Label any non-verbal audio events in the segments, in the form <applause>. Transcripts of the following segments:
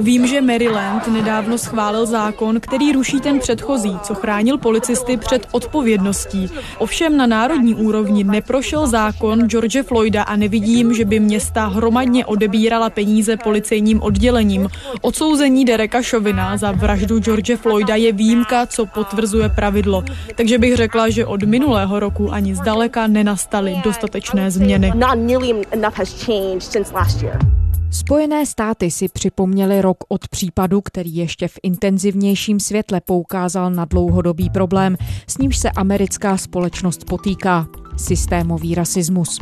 Vím, že Maryland nedávno schválil zákon, který ruší ten předchozí, co chránil policisty před odpovědností. Ovšem na národní úrovni neprošel zákon George Floyda a nevidím, že by města hromadně odebírala peníze policejním oddělením. Odsouzení Dereka Šovina za vraždu George Floyda je výjimka, co potvrzuje pravidlo. Takže bych řekla, že od minulého roku ani zdaleka nenastaly dostatečné změny. Spojené státy si připomněly rok od případu, který ještě v intenzivnějším světle poukázal na dlouhodobý problém, s nímž se americká společnost potýká systémový rasismus.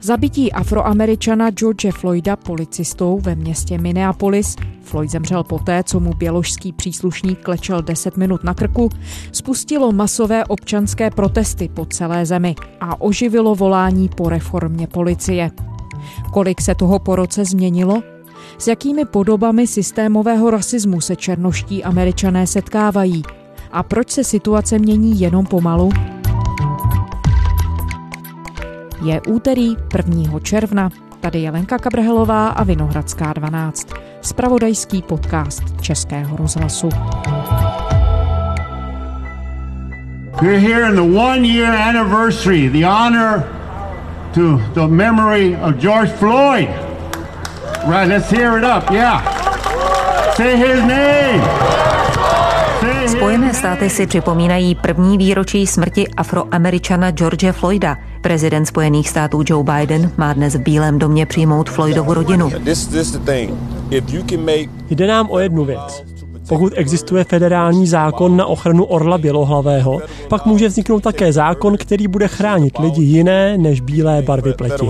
Zabití afroameričana George Floyda policistou ve městě Minneapolis, Floyd zemřel poté, co mu běložský příslušník klečel 10 minut na krku, spustilo masové občanské protesty po celé zemi a oživilo volání po reformě policie. Kolik se toho po roce změnilo? S jakými podobami systémového rasismu se černoští američané setkávají? A proč se situace mění jenom pomalu? Je úterý 1. června. Tady je Lenka Kabrhelová a Vinohradská 12. Spravodajský podcast Českého rozhlasu. We're here in the one year anniversary, the honor to the memory of George Floyd. Right, let's hear it up, yeah. Say his name. Spojené státy si připomínají první výročí smrti afroameričana George Floyda. Prezident Spojených států Joe Biden má dnes v Bílém domě přijmout Floydovu rodinu. Jde nám o jednu věc. Pokud existuje federální zákon na ochranu orla bělohlavého, pak může vzniknout také zákon, který bude chránit lidi jiné než bílé barvy pleti.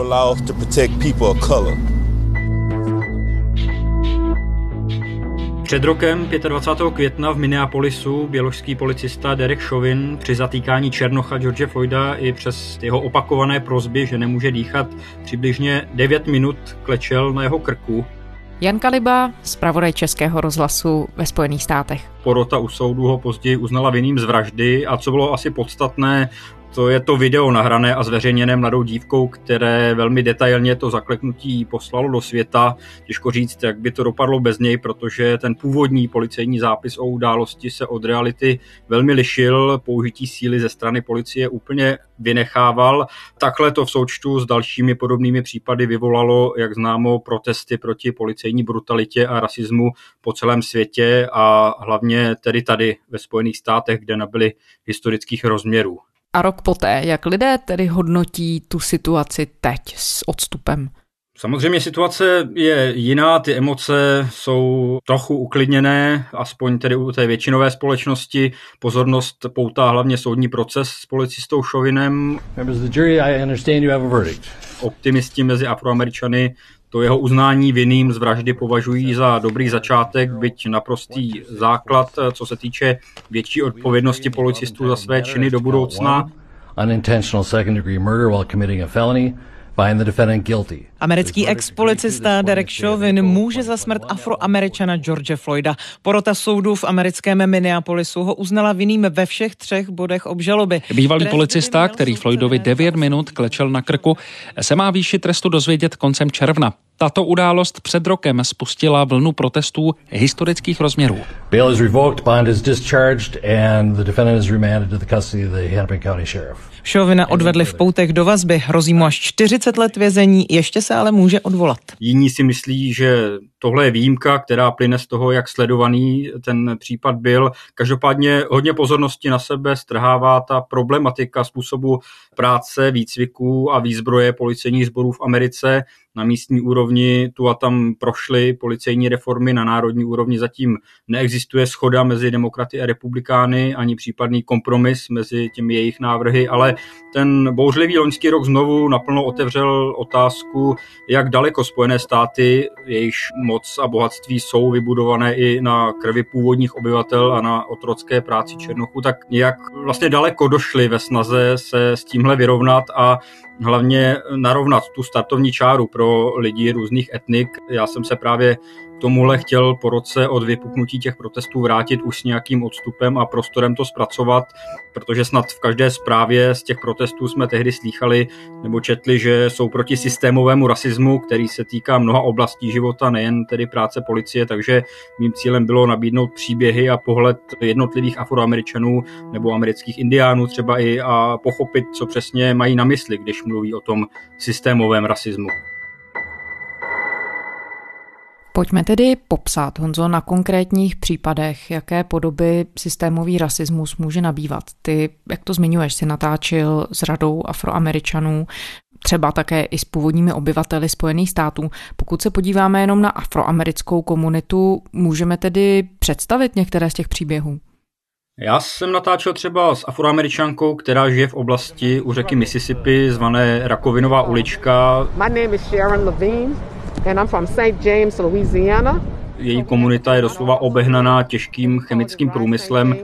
Před rokem 25. května v Minneapolisu běložský policista Derek Chauvin při zatýkání Černocha George Floyda i přes jeho opakované prozby, že nemůže dýchat, přibližně 9 minut klečel na jeho krku. Jan Kaliba, zpravodaj Českého rozhlasu ve Spojených státech. Porota u soudu ho později uznala vinným z vraždy a co bylo asi podstatné, to je to video nahrané a zveřejněné mladou dívkou, které velmi detailně to zakleknutí poslalo do světa. Těžko říct, jak by to dopadlo bez něj, protože ten původní policejní zápis o události se od reality velmi lišil. Použití síly ze strany policie úplně vynechával. Takhle to v součtu s dalšími podobnými případy vyvolalo, jak známo, protesty proti policejní brutalitě a rasismu po celém světě a hlavně tedy tady ve Spojených státech, kde nabyly historických rozměrů a rok poté, jak lidé tedy hodnotí tu situaci teď s odstupem? Samozřejmě situace je jiná, ty emoce jsou trochu uklidněné, aspoň tedy u té většinové společnosti. Pozornost poutá hlavně soudní proces s policistou Šovinem. Optimisti mezi Afroameričany to jeho uznání vinným z vraždy považují za dobrý začátek, byť naprostý základ, co se týče větší odpovědnosti policistů za své činy do budoucna. Unintentional second degree murder while committing a felony Americký ex-policista Derek Chauvin může za smrt afroameričana George Floyda. Porota soudů v americkém Minneapolisu ho uznala vinným ve všech třech bodech obžaloby. Bývalý policista, který Floydovi 9 minut klečel na krku, se má výši trestu dozvědět koncem června. Tato událost před rokem spustila vlnu protestů historických rozměrů. Bail is revoked, bond is discharged and the defendant is remanded to the custody of the Hennepin County Sheriff. Šovina odvedli v poutech do vazby, hrozí mu až 40 let vězení, ještě se ale může odvolat. Jiní si myslí, že tohle je výjimka, která plyne z toho, jak sledovaný ten případ byl. Každopádně hodně pozornosti na sebe strhává ta problematika způsobu práce, výcviku a výzbroje policejních sborů v Americe. Na místní úrovni tu a tam prošly policejní reformy, na národní úrovni zatím neexistuje schoda mezi demokraty a republikány, ani případný kompromis mezi těmi jejich návrhy, ale ten bouřlivý loňský rok znovu naplno otevřel otázku, jak daleko Spojené státy, jejichž moc a bohatství jsou vybudované i na krvi původních obyvatel a na otrocké práci Černochů, tak jak vlastně daleko došli ve snaze se s tímhle vyrovnat a hlavně narovnat tu startovní čáru pro lidi různých etnik. Já jsem se právě tomuhle chtěl po roce od vypuknutí těch protestů vrátit už s nějakým odstupem a prostorem to zpracovat, protože snad v každé zprávě z těch protestů jsme tehdy slýchali nebo četli, že jsou proti systémovému rasismu, který se týká mnoha oblastí života, nejen tedy práce policie, takže mým cílem bylo nabídnout příběhy a pohled jednotlivých afroameričanů nebo amerických indiánů třeba i a pochopit, co přesně mají na mysli, když mluví o tom systémovém rasismu. Pojďme tedy popsat, Honzo, na konkrétních případech, jaké podoby systémový rasismus může nabývat. Ty, jak to zmiňuješ, si natáčil s radou afroameričanů, třeba také i s původními obyvateli Spojených států. Pokud se podíváme jenom na afroamerickou komunitu, můžeme tedy představit některé z těch příběhů? Já jsem natáčel třeba s afroameričankou, která žije v oblasti u řeky Mississippi, zvané Rakovinová ulička. My name is Sharon Levine and I'm from St. James, Louisiana. Její komunita je doslova obehnaná těžkým chemickým průmyslem.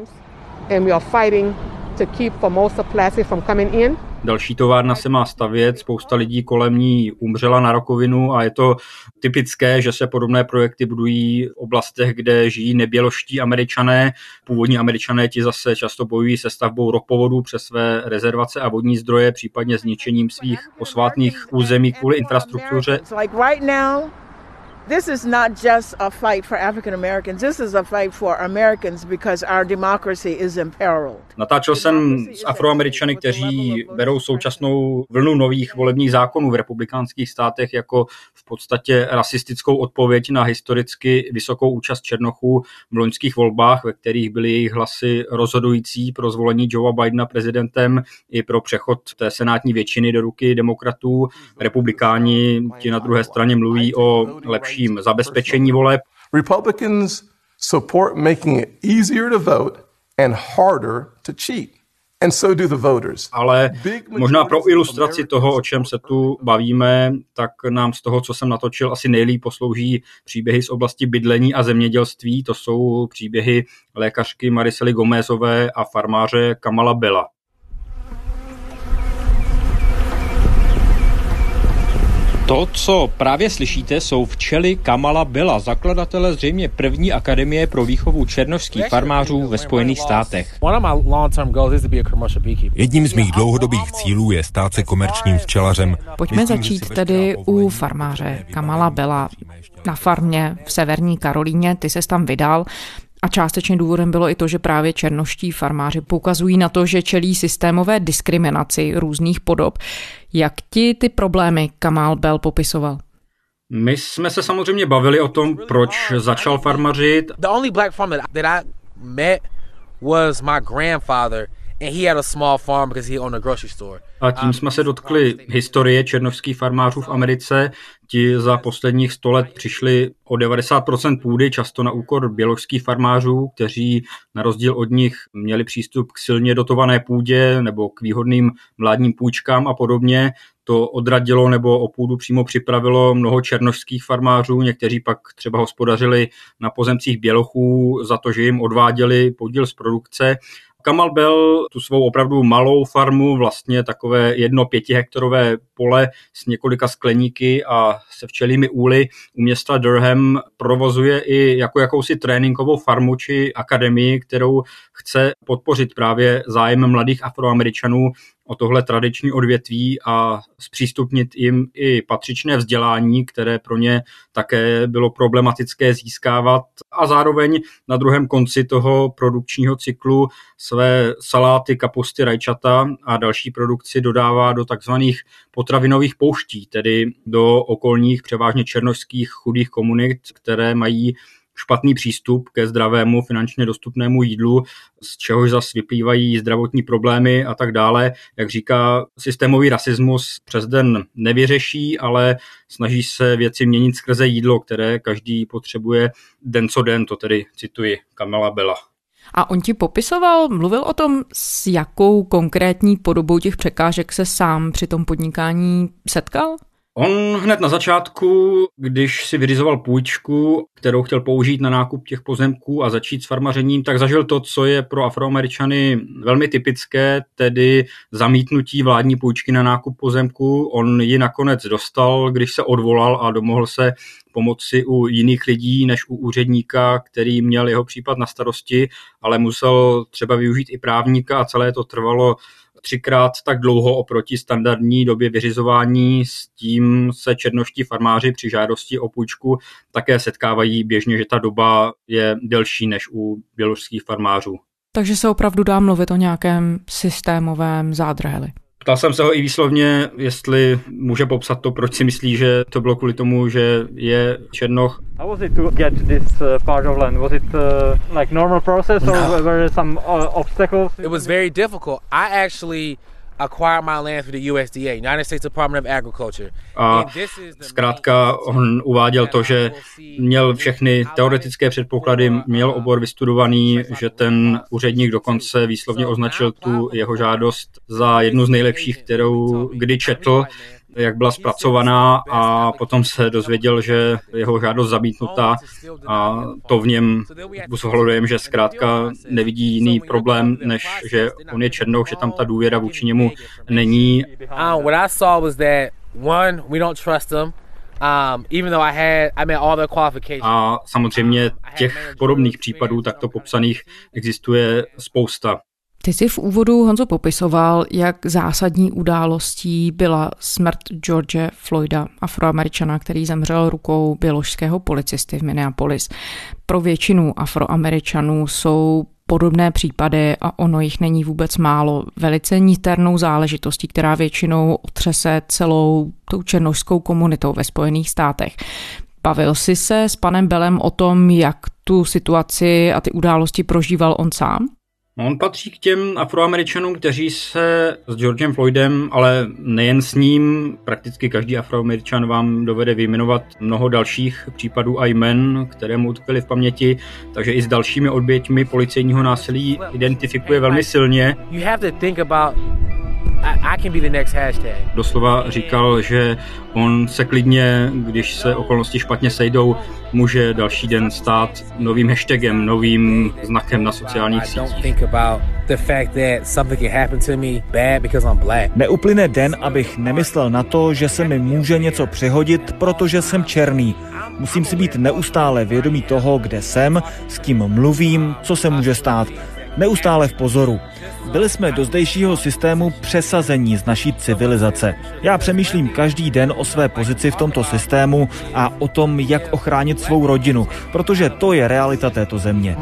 And we are fighting to keep Formosa plastic from coming in. Další továrna se má stavět, spousta lidí kolem ní umřela na rakovinu a je to typické, že se podobné projekty budují v oblastech, kde žijí neběloští američané. Původní američané ti zase často bojují se stavbou ropovodů přes své rezervace a vodní zdroje, případně zničením svých posvátných území kvůli infrastruktuře. This is not just a fight for African Americans. This is a fight for Americans because our democracy is imperiled. Natáčel jsem s afroameričany, kteří berou současnou vlnu nových volebních zákonů v republikánských státech jako v podstatě rasistickou odpověď na historicky vysokou účast Černochů v loňských volbách, ve kterých byly jejich hlasy rozhodující pro zvolení Joea Bidena prezidentem i pro přechod té senátní většiny do ruky demokratů. Republikáni ti na druhé straně mluví o lepší lepším zabezpečení voleb. Republicans support making it easier to vote and harder to cheat. And so do the voters. Ale možná pro ilustraci toho, o čem se tu bavíme, tak nám z toho, co jsem natočil, asi nejlíp poslouží příběhy z oblasti bydlení a zemědělství. To jsou příběhy lékařky Marisely Gomezové a farmáře Kamala Bela. To, co právě slyšíte, jsou včely Kamala Bela, zakladatele zřejmě první akademie pro výchovu černožských farmářů ve Spojených státech. Jedním z mých dlouhodobých cílů je stát se komerčním včelařem. Pojďme začít tedy u farmáře Kamala Bela na farmě v severní Karolíně. Ty se tam vydal. A částečně důvodem bylo i to, že právě černoští farmáři poukazují na to, že čelí systémové diskriminaci různých podob. Jak ti ty problémy Kamal Bell popisoval? My jsme se samozřejmě bavili o tom, proč začal farmařit. The only black farmer that I met was my grandfather and he had a small farm because he owned a grocery store. A tím jsme se dotkli historie černovských farmářů v Americe. Ti za posledních 100 let přišli o 90% půdy, často na úkor běložských farmářů, kteří na rozdíl od nich měli přístup k silně dotované půdě nebo k výhodným mládním půjčkám a podobně. To odradilo nebo o půdu přímo připravilo mnoho černožských farmářů, někteří pak třeba hospodařili na pozemcích bělochů za to, že jim odváděli podíl z produkce Kamal Bell tu svou opravdu malou farmu, vlastně takové jedno pětihektarové pole s několika skleníky a se včelými úly u města Durham provozuje i jako jakousi tréninkovou farmu či akademii, kterou chce podpořit právě zájem mladých afroameričanů o tohle tradiční odvětví a zpřístupnit jim i patřičné vzdělání, které pro ně také bylo problematické získávat. A zároveň na druhém konci toho produkčního cyklu své saláty, kapusty, rajčata a další produkci dodává do takzvaných potravinových pouští, tedy do okolních převážně černožských chudých komunit, které mají špatný přístup ke zdravému finančně dostupnému jídlu, z čehož zase vyplývají zdravotní problémy a tak dále. Jak říká, systémový rasismus přes den nevyřeší, ale snaží se věci měnit skrze jídlo, které každý potřebuje den co den, to tedy cituji Kamala Bela. A on ti popisoval, mluvil o tom, s jakou konkrétní podobou těch překážek se sám při tom podnikání setkal? On hned na začátku, když si vyřizoval půjčku, kterou chtěl použít na nákup těch pozemků a začít s farmařením, tak zažil to, co je pro afroameričany velmi typické, tedy zamítnutí vládní půjčky na nákup pozemku. On ji nakonec dostal, když se odvolal a domohl se pomoci u jiných lidí než u úředníka, který měl jeho případ na starosti, ale musel třeba využít i právníka a celé to trvalo třikrát tak dlouho oproti standardní době vyřizování. S tím se černoští farmáři při žádosti o půjčku také setkávají běžně, že ta doba je delší než u běloruských farmářů. Takže se opravdu dá mluvit o nějakém systémovém zádrheli. Ptal jsem se ho i výslovně, jestli může popsat to, proč si myslí, že to bylo kvůli tomu, že je Černoch. How was it to get this uh, part of land? Was it uh, like normal process or no. were there some uh, obstacles? It was very difficult. I actually acquire my land through the USDA, United States Department of Agriculture. A zkrátka on uváděl to, že měl všechny teoretické předpoklady, měl obor vystudovaný, že ten úředník dokonce výslovně označil tu jeho žádost za jednu z nejlepších, kterou kdy četl jak byla zpracovaná a potom se dozvěděl, že jeho žádost zamítnutá a to v něm dojem, že zkrátka nevidí jiný problém, než že on je černou, že tam ta důvěra vůči němu není. Um. Um. A samozřejmě těch podobných případů takto popsaných existuje spousta. Ty jsi v úvodu, Honzo, popisoval, jak zásadní událostí byla smrt George Floyda, afroameričana, který zemřel rukou běložského policisty v Minneapolis. Pro většinu afroameričanů jsou podobné případy a ono jich není vůbec málo. Velice niternou záležitostí, která většinou otřese celou tou černožskou komunitou ve Spojených státech. Bavil jsi se s panem Belem o tom, jak tu situaci a ty události prožíval on sám? No, on patří k těm afroameričanům, kteří se s Georgem Floydem, ale nejen s ním, prakticky každý afroameričan vám dovede vyjmenovat mnoho dalších případů a jmen, které mu utkvěly v paměti, takže i s dalšími oběťmi policejního násilí identifikuje velmi silně. I can be the next hashtag. Doslova říkal, že on se klidně, když se okolnosti špatně sejdou, může další den stát novým hashtagem, novým znakem na sociálních sítích. Neuplyne den, abych nemyslel na to, že se mi může něco přihodit, protože jsem černý. Musím si být neustále vědomý toho, kde jsem, s kým mluvím, co se může stát. Neustále v pozoru. Byli jsme do zdejšího systému přesazení z naší civilizace. Já přemýšlím každý den o své pozici v tomto systému a o tom, jak ochránit svou rodinu, protože to je realita této země.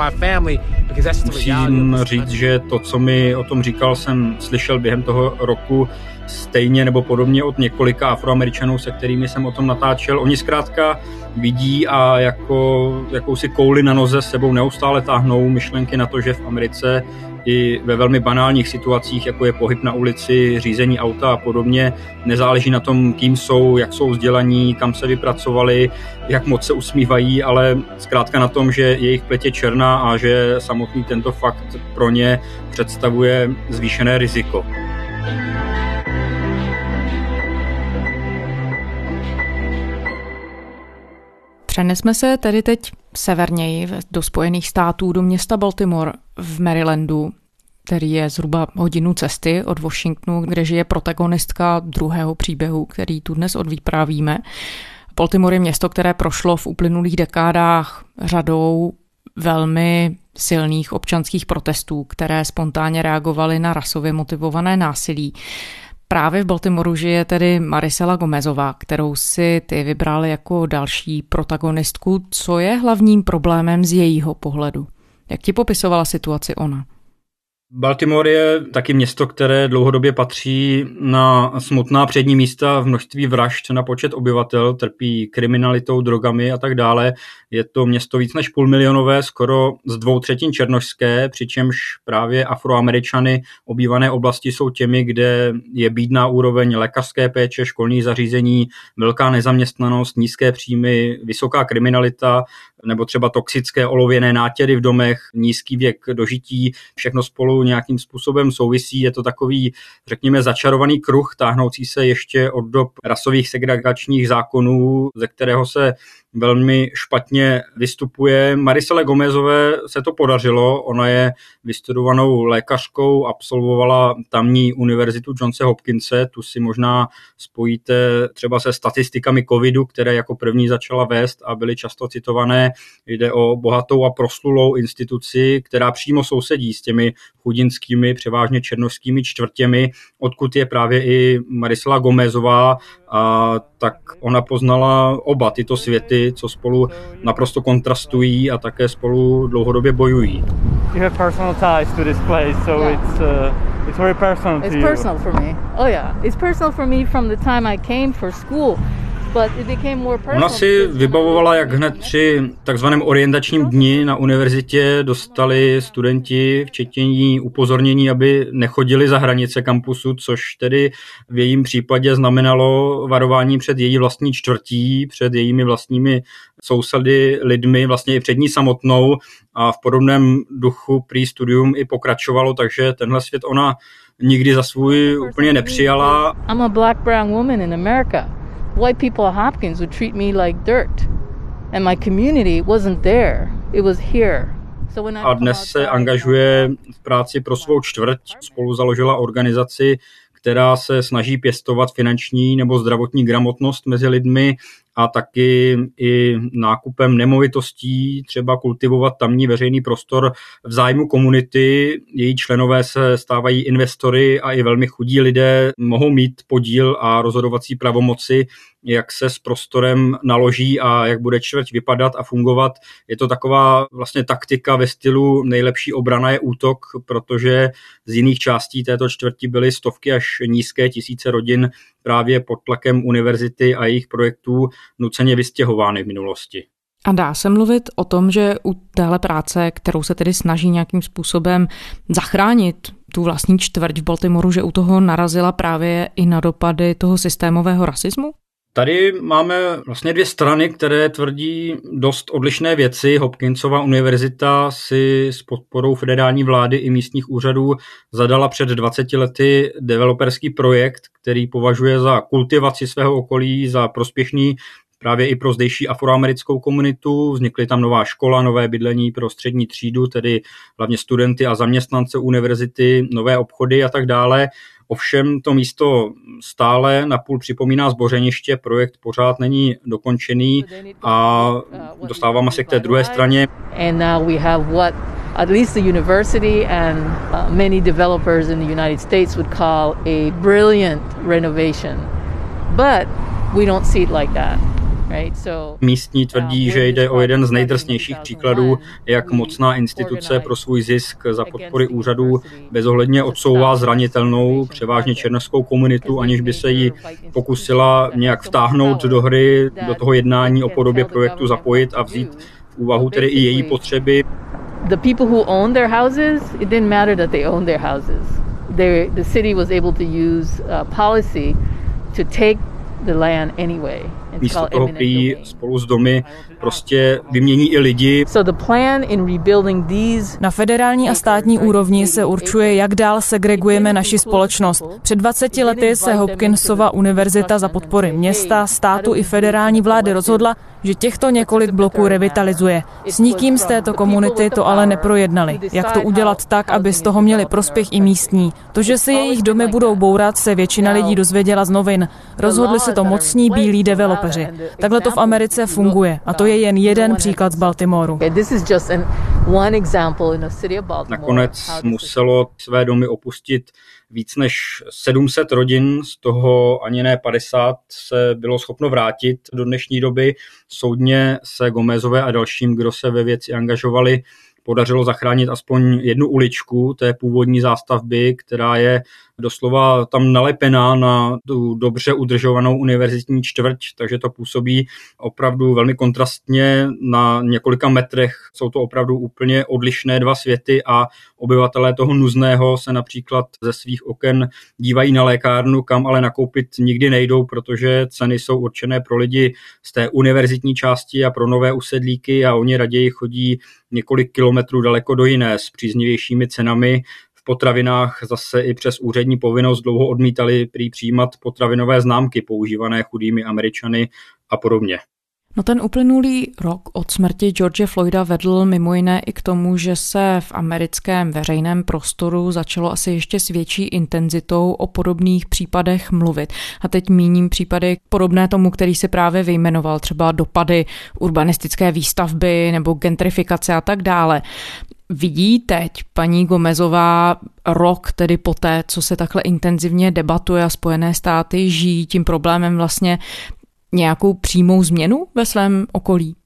Musím říct, že to, co mi o tom říkal, jsem slyšel během toho roku stejně nebo podobně od několika afroameričanů, se kterými jsem o tom natáčel. Oni zkrátka vidí a jako jakousi kouli na noze sebou neustále táhnou myšlenky na to, že v Americe i ve velmi banálních situacích, jako je pohyb na ulici, řízení auta a podobně. Nezáleží na tom, kým jsou, jak jsou vzdělaní, kam se vypracovali, jak moc se usmívají, ale zkrátka na tom, že jejich pleť je černá a že samotný tento fakt pro ně představuje zvýšené riziko. Přenesme se tedy teď severněji do Spojených států, do města Baltimore v Marylandu, který je zhruba hodinu cesty od Washingtonu, kde žije protagonistka druhého příběhu, který tu dnes odvyprávíme. Baltimore je město, které prošlo v uplynulých dekádách řadou velmi silných občanských protestů, které spontánně reagovaly na rasově motivované násilí. Právě v Baltimoru žije tedy Marisela Gomezová, kterou si ty vybral jako další protagonistku. Co je hlavním problémem z jejího pohledu? Jak ti popisovala situaci ona? Baltimore je taky město, které dlouhodobě patří na smutná přední místa v množství vražd na počet obyvatel, trpí kriminalitou, drogami a tak dále. Je to město víc než půlmilionové, skoro z dvou třetin černožské, přičemž právě afroameričany obývané oblasti jsou těmi, kde je bídná úroveň lékařské péče, školní zařízení, velká nezaměstnanost, nízké příjmy, vysoká kriminalita, nebo třeba toxické olověné nátěry v domech, nízký věk dožití, všechno spolu nějakým způsobem souvisí. Je to takový, řekněme, začarovaný kruh, táhnoucí se ještě od dob rasových segregačních zákonů, ze kterého se velmi špatně vystupuje. Marisele Gomezové se to podařilo, ona je vystudovanou lékařkou, absolvovala tamní univerzitu Johnse Hopkinse, tu si možná spojíte třeba se statistikami covidu, které jako první začala vést a byly často citované. Jde o bohatou a proslulou instituci, která přímo sousedí s těmi chudinskými, převážně černovskými čtvrtěmi, odkud je právě i Marisela Gomezová, a tak ona poznala oba tyto světy, co spolu naprosto kontrastují a také spolu dlouhodobě bojují. You have personal ties to this place, so yeah. it's uh, it's very personal to it's you. It's personal for me. Oh yeah, it's personal for me from the time I came for school. Ona si vybavovala, jak hned při takzvaném orientačním dni na univerzitě dostali studenti, včetně ní, upozornění, aby nechodili za hranice kampusu, což tedy v jejím případě znamenalo varování před její vlastní čtvrtí, před jejími vlastními sousedy, lidmi, vlastně i před ní samotnou a v podobném duchu prý studium i pokračovalo, takže tenhle svět ona nikdy za svůj úplně nepřijala. I'm a black brown woman in America white people at Hopkins would treat me like dirt. And my community wasn't there, it was here. A dnes se angažuje v práci pro svou čtvrť. Spolu založila organizaci, která se snaží pěstovat finanční nebo zdravotní gramotnost mezi lidmi a taky i nákupem nemovitostí, třeba kultivovat tamní veřejný prostor v zájmu komunity. Její členové se stávají investory a i velmi chudí lidé mohou mít podíl a rozhodovací pravomoci jak se s prostorem naloží a jak bude čtvrť vypadat a fungovat. Je to taková vlastně taktika ve stylu nejlepší obrana je útok, protože z jiných částí této čtvrti byly stovky až nízké tisíce rodin právě pod tlakem univerzity a jejich projektů nuceně vystěhovány v minulosti. A dá se mluvit o tom, že u téhle práce, kterou se tedy snaží nějakým způsobem zachránit tu vlastní čtvrť v Baltimoru, že u toho narazila právě i na dopady toho systémového rasismu? Tady máme vlastně dvě strany, které tvrdí dost odlišné věci. Hopkinsova univerzita si s podporou federální vlády i místních úřadů zadala před 20 lety developerský projekt, který považuje za kultivaci svého okolí za prospěšný právě i pro zdejší afroamerickou komunitu. Vznikly tam nová škola, nové bydlení pro střední třídu, tedy hlavně studenty a zaměstnance univerzity, nové obchody a tak dále. Ovšem to místo stále napůl připomíná zbořeniště, projekt pořád není dokončený a dostáváme se k té druhé straně. at least the university and uh, many developers in the United States would call a brilliant renovation. But we don't see it like that. Místní tvrdí, že jde o jeden z nejdrsnějších příkladů, jak mocná instituce pro svůj zisk za podpory úřadů bezohledně odsouvá zranitelnou, převážně černovskou komunitu, aniž by se jí pokusila nějak vtáhnout do hry, do toho jednání o podobě projektu zapojit a vzít v úvahu tedy i její potřeby. The people who own their houses, it didn't matter that they own their houses. They, the city was able to use uh, policy to take the land anyway. Místo toho prý spolu s domy prostě vymění i lidi. Na federální a státní úrovni se určuje, jak dál segregujeme naši společnost. Před 20 lety se Hopkinsova univerzita za podpory města, státu i federální vlády rozhodla, že těchto několik bloků revitalizuje. S nikým z této komunity to ale neprojednali. Jak to udělat tak, aby z toho měli prospěch i místní. To, že se jejich domy budou bourat, se většina lidí dozvěděla z novin. Rozhodli se to mocní bílí developeři. Takhle to v Americe funguje a to je jen jeden příklad z Baltimoru. Nakonec muselo své domy opustit víc než 700 rodin, z toho ani ne 50 se bylo schopno vrátit do dnešní doby. Soudně se Gomezové a dalším, kdo se ve věci angažovali, podařilo zachránit aspoň jednu uličku té původní zástavby, která je doslova tam nalepená na tu dobře udržovanou univerzitní čtvrť, takže to působí opravdu velmi kontrastně. Na několika metrech jsou to opravdu úplně odlišné dva světy a obyvatelé toho nuzného se například ze svých oken dívají na lékárnu, kam ale nakoupit nikdy nejdou, protože ceny jsou určené pro lidi z té univerzitní části a pro nové usedlíky a oni raději chodí několik kilometrů daleko do jiné s příznivějšími cenami v potravinách zase i přes úřední povinnost dlouho odmítali prý přijímat potravinové známky používané chudými Američany a podobně. No ten uplynulý rok od smrti George Floyda vedl mimo jiné i k tomu, že se v americkém veřejném prostoru začalo asi ještě s větší intenzitou o podobných případech mluvit. A teď míním případy podobné tomu, který se právě vyjmenoval, třeba dopady urbanistické výstavby nebo gentrifikace a tak dále. Vidí teď paní Gomezová rok tedy poté, co se takhle intenzivně debatuje a Spojené státy žijí tím problémem vlastně nějakou přímou změnu ve svém okolí?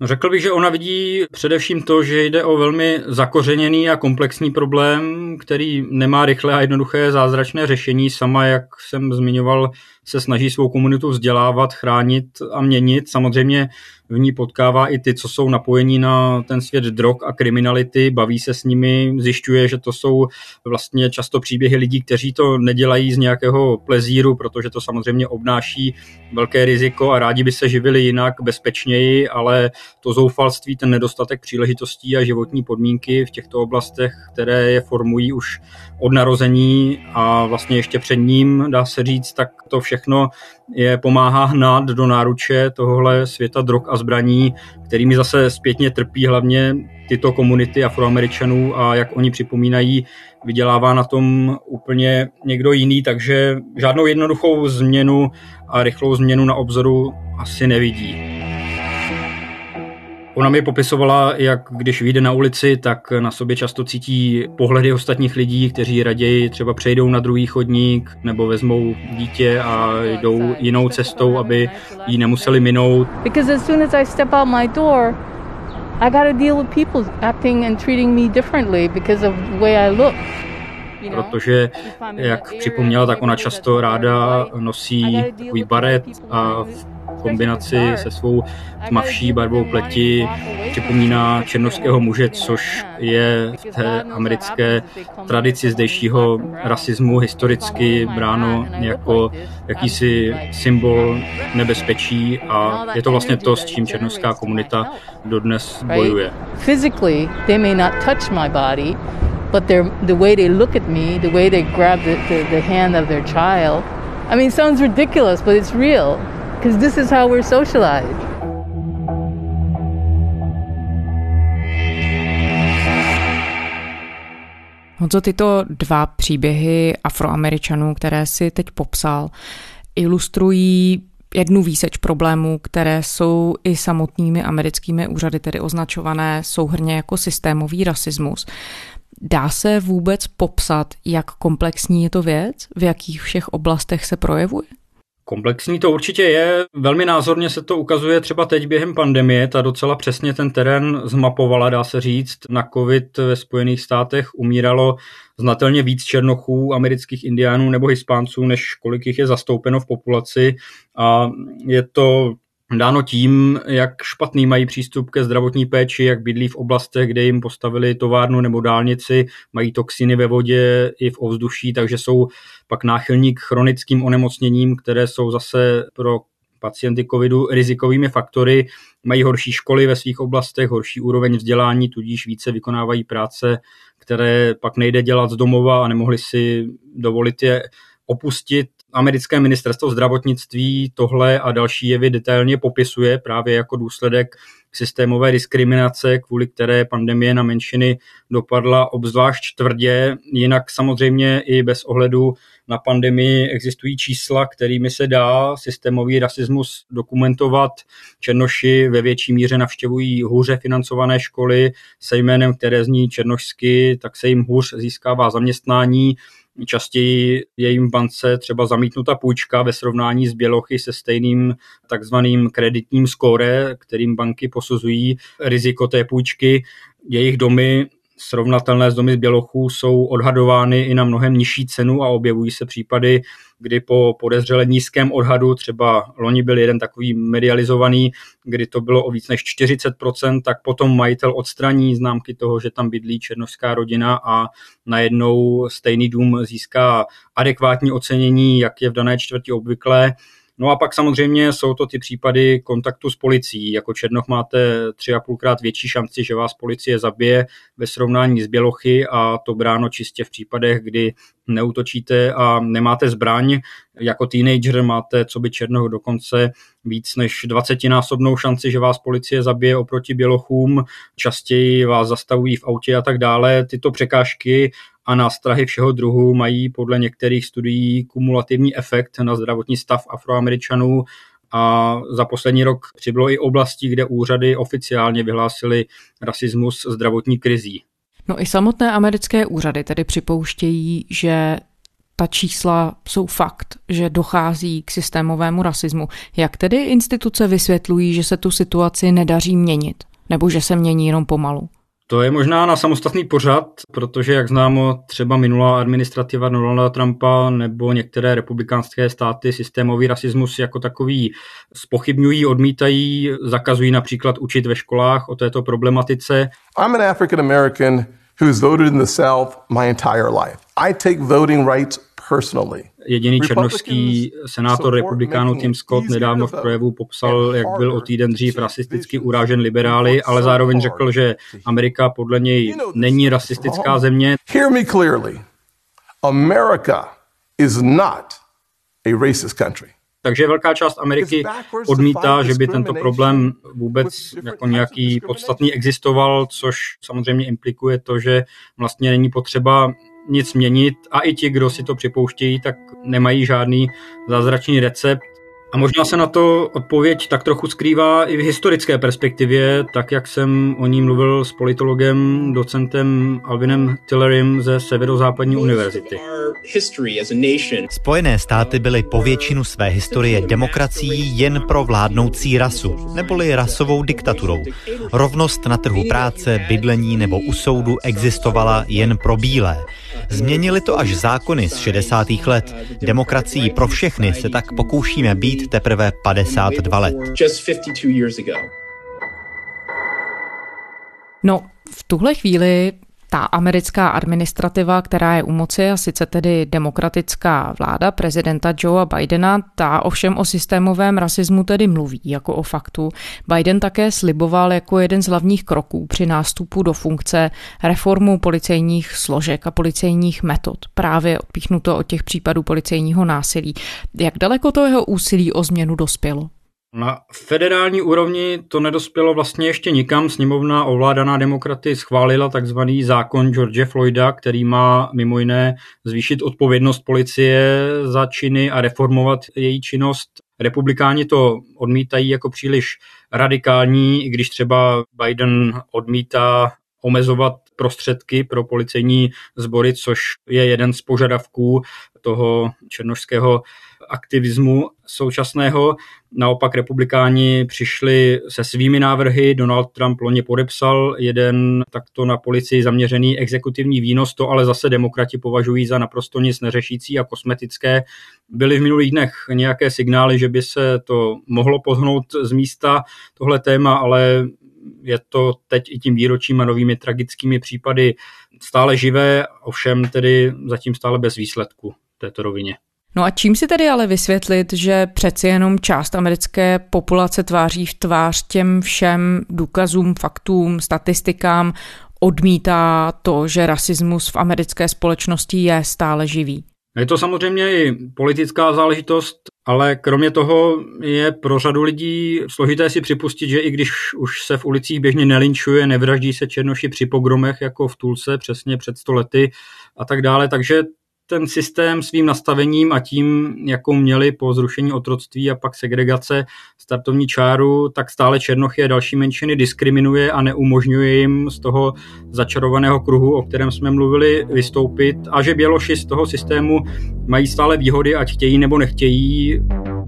No, řekl bych, že ona vidí především to, že jde o velmi zakořeněný a komplexní problém, který nemá rychlé a jednoduché zázračné řešení. Sama, jak jsem zmiňoval, se snaží svou komunitu vzdělávat, chránit a měnit. Samozřejmě v ní potkává i ty, co jsou napojení na ten svět drog a kriminality, baví se s nimi, zjišťuje, že to jsou vlastně často příběhy lidí, kteří to nedělají z nějakého plezíru, protože to samozřejmě obnáší velké riziko a rádi by se živili jinak, bezpečněji, ale to zoufalství, ten nedostatek příležitostí a životní podmínky v těchto oblastech, které je formují už od narození a vlastně ještě před ním, dá se říct, tak to všechno je pomáhá hnát do náruče tohohle světa drog a zbraní, kterými zase zpětně trpí hlavně tyto komunity afroameričanů a jak oni připomínají, vydělává na tom úplně někdo jiný, takže žádnou jednoduchou změnu a rychlou změnu na obzoru asi nevidí. Ona mi popisovala, jak když vyjde na ulici, tak na sobě často cítí pohledy ostatních lidí, kteří raději třeba přejdou na druhý chodník nebo vezmou dítě a jdou jinou cestou, aby ji nemuseli minout. Because as soon as I step out my door, I gotta deal with people acting and treating me differently because of the way I look protože, jak připomněla, tak ona často ráda nosí takový baret a v kombinaci se svou tmavší barvou pleti připomíná černovského muže, což je v té americké tradici zdejšího rasismu historicky bráno jako jakýsi symbol nebezpečí a je to vlastně to, s čím černovská komunita dodnes bojuje. Physically, they may not touch my body, but the way they look at me, the way they grab the, the, the hand of their child, I mean, it sounds ridiculous, but it's real because this is how we're socialized. Honzo, tyto dva příběhy afroameričanů, které si teď popsal, ilustrují jednu výseč problémů, které jsou i samotnými americkými úřady tedy označované souhrně jako systémový rasismus. Dá se vůbec popsat, jak komplexní je to věc, v jakých všech oblastech se projevuje? Komplexní to určitě je. Velmi názorně se to ukazuje třeba teď během pandemie. Ta docela přesně ten terén zmapovala, dá se říct. Na covid ve Spojených státech umíralo znatelně víc černochů, amerických indiánů nebo hispánců, než kolik jich je zastoupeno v populaci. A je to dáno tím, jak špatný mají přístup ke zdravotní péči, jak bydlí v oblastech, kde jim postavili továrnu nebo dálnici, mají toxiny ve vodě i v ovzduší, takže jsou pak náchylní k chronickým onemocněním, které jsou zase pro pacienty covidu rizikovými faktory, mají horší školy ve svých oblastech, horší úroveň vzdělání, tudíž více vykonávají práce, které pak nejde dělat z domova a nemohli si dovolit je opustit. Americké ministerstvo zdravotnictví tohle a další jevy detailně popisuje právě jako důsledek systémové diskriminace, kvůli které pandemie na menšiny dopadla obzvlášť tvrdě. Jinak samozřejmě i bez ohledu na pandemii existují čísla, kterými se dá systémový rasismus dokumentovat. Černoši ve větší míře navštěvují hůře financované školy se jménem, které zní černošsky, tak se jim hůř získává zaměstnání Častěji je jim bance třeba zamítnuta půjčka ve srovnání s bělochy se stejným takzvaným kreditním skóre, kterým banky posuzují riziko té půjčky. Jejich domy srovnatelné s domy z Bělochů jsou odhadovány i na mnohem nižší cenu a objevují se případy, kdy po podezřele nízkém odhadu, třeba loni byl jeden takový medializovaný, kdy to bylo o víc než 40%, tak potom majitel odstraní známky toho, že tam bydlí černovská rodina a najednou stejný dům získá adekvátní ocenění, jak je v dané čtvrti obvyklé. No a pak samozřejmě jsou to ty případy kontaktu s policií. Jako Černoch máte tři a půlkrát větší šanci, že vás policie zabije ve srovnání s Bělochy a to bráno čistě v případech, kdy neutočíte a nemáte zbraň. Jako teenager máte, co by Černoch dokonce víc než 20-násobnou šanci, že vás policie zabije oproti Bělochům, častěji vás zastavují v autě a tak dále. Tyto překážky a nástrahy všeho druhu mají podle některých studií kumulativní efekt na zdravotní stav afroameričanů a za poslední rok přibylo i oblastí, kde úřady oficiálně vyhlásily rasismus zdravotní krizí. No i samotné americké úřady tedy připouštějí, že ta čísla jsou fakt, že dochází k systémovému rasismu. Jak tedy instituce vysvětlují, že se tu situaci nedaří měnit? Nebo že se mění jenom pomalu? To je možná na samostatný pořad, protože jak známo třeba minulá administrativa Donalda Trumpa nebo některé republikánské státy systémový rasismus jako takový spochybňují, odmítají, zakazují například učit ve školách o této problematice. I'm an African American who's voted in the South my entire life. I take voting rights. Jediný černožský senátor republikánů Tim Scott nedávno v projevu popsal, jak byl o týden dřív rasisticky urážen liberály, ale zároveň řekl, že Amerika podle něj není rasistická země. Hear me clearly. America is not a racist country. Takže velká část Ameriky odmítá, že by tento problém vůbec jako nějaký podstatný existoval, což samozřejmě implikuje to, že vlastně není potřeba nic měnit a i ti, kdo si to připouštějí, tak nemají žádný zázračný recept. A možná se na to odpověď tak trochu skrývá i v historické perspektivě, tak jak jsem o ní mluvil s politologem, docentem Alvinem Tillerym ze Severozápadní univerzity. Spojené státy byly po většinu své historie demokracií jen pro vládnoucí rasu, neboli rasovou diktaturou. Rovnost na trhu práce, bydlení nebo u soudu existovala jen pro bílé. Změnili to až zákony z 60. let. Demokracií pro všechny se tak pokoušíme být teprve 52 let. No, v tuhle chvíli ta americká administrativa, která je u moci, a sice tedy demokratická vláda prezidenta Joea Bidena, ta ovšem o systémovém rasismu tedy mluví jako o faktu. Biden také sliboval jako jeden z hlavních kroků při nástupu do funkce reformu policejních složek a policejních metod. Právě odpíchnuto od těch případů policejního násilí. Jak daleko to jeho úsilí o změnu dospělo? Na federální úrovni to nedospělo vlastně ještě nikam. Sněmovna ovládaná demokraty schválila takzvaný zákon George Floyda, který má mimo jiné zvýšit odpovědnost policie za činy a reformovat její činnost. Republikáni to odmítají jako příliš radikální, i když třeba Biden odmítá omezovat prostředky pro policejní sbory, což je jeden z požadavků toho černožského aktivismu současného. Naopak republikáni přišli se svými návrhy, Donald Trump loni podepsal jeden takto na policii zaměřený exekutivní výnos, to ale zase demokrati považují za naprosto nic neřešící a kosmetické. Byly v minulých dnech nějaké signály, že by se to mohlo pohnout z místa tohle téma, ale je to teď i tím výročím a novými tragickými případy stále živé, ovšem tedy zatím stále bez výsledku této rovině. No a čím si tedy ale vysvětlit, že přeci jenom část americké populace tváří v tvář těm všem důkazům, faktům, statistikám odmítá to, že rasismus v americké společnosti je stále živý? Je to samozřejmě i politická záležitost, ale kromě toho je pro řadu lidí složité si připustit, že i když už se v ulicích běžně nelinčuje, nevraždí se černoši při pogromech jako v Tulse přesně před stolety a tak dále, takže ten systém svým nastavením a tím, jakou měli po zrušení otroctví a pak segregace startovní čáru, tak stále Černochy a další menšiny diskriminuje a neumožňuje jim z toho začarovaného kruhu, o kterém jsme mluvili, vystoupit a že Běloši z toho systému mají stále výhody, ať chtějí nebo nechtějí.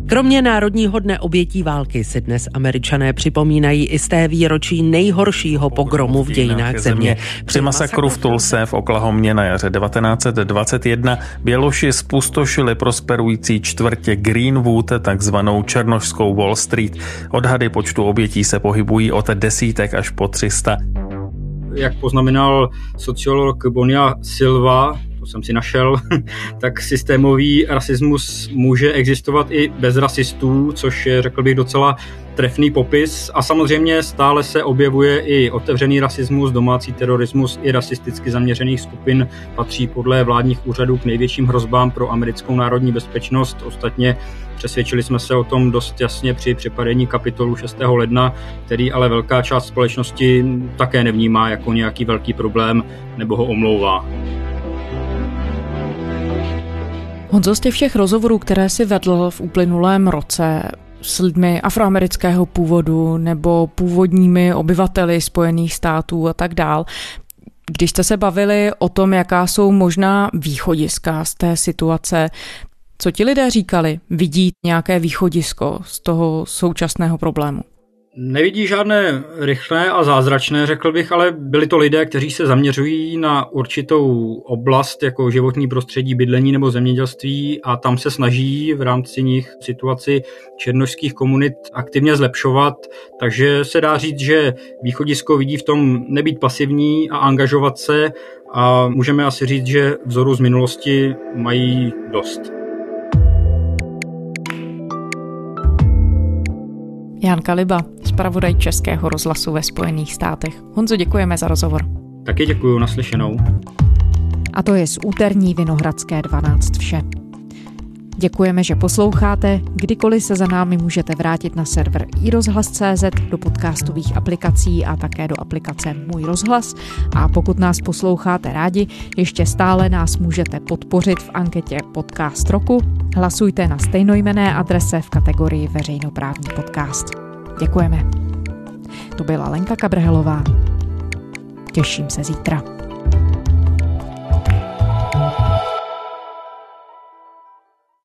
Kromě Národního dne obětí války si dnes američané připomínají i z té výročí nejhoršího pogromu v dějinách země. Při masakru v Tulse v Oklahomě na jaře 1921 Běloši spustošili prosperující čtvrtě Greenwood, takzvanou černošskou Wall Street. Odhady počtu obětí se pohybují od desítek až po 300. Jak poznamenal sociolog Bonia Silva, to jsem si našel, <laughs> tak systémový rasismus může existovat i bez rasistů, což je, řekl bych, docela trefný popis a samozřejmě stále se objevuje i otevřený rasismus, domácí terorismus i rasisticky zaměřených skupin patří podle vládních úřadů k největším hrozbám pro americkou národní bezpečnost. Ostatně přesvědčili jsme se o tom dost jasně při připadení kapitolu 6. ledna, který ale velká část společnosti také nevnímá jako nějaký velký problém nebo ho omlouvá. Honzo, z těch všech rozhovorů, které si vedl v uplynulém roce, s lidmi afroamerického původu nebo původními obyvateli Spojených států a tak dál. Když jste se bavili o tom, jaká jsou možná východiska z té situace, co ti lidé říkali? Vidí nějaké východisko z toho současného problému? Nevidí žádné rychlé a zázračné, řekl bych, ale byli to lidé, kteří se zaměřují na určitou oblast, jako životní prostředí, bydlení nebo zemědělství a tam se snaží v rámci nich situaci černožských komunit aktivně zlepšovat, takže se dá říct, že východisko vidí v tom nebýt pasivní a angažovat se a můžeme asi říct, že vzoru z minulosti mají dost. Jan Kaliba, zpravodaj Českého rozhlasu ve Spojených státech. Honzo, děkujeme za rozhovor. Taky děkuji, naslyšenou. A to je z úterní Vinohradské 12 vše. Děkujeme, že posloucháte. Kdykoliv se za námi můžete vrátit na server iRozhlas.cz, do podcastových aplikací a také do aplikace Můj rozhlas. A pokud nás posloucháte rádi, ještě stále nás můžete podpořit v anketě Podcast roku. Hlasujte na stejnojmené adrese v kategorii Veřejnoprávní podcast. Děkujeme. To byla Lenka Kabrhelová. Těším se zítra.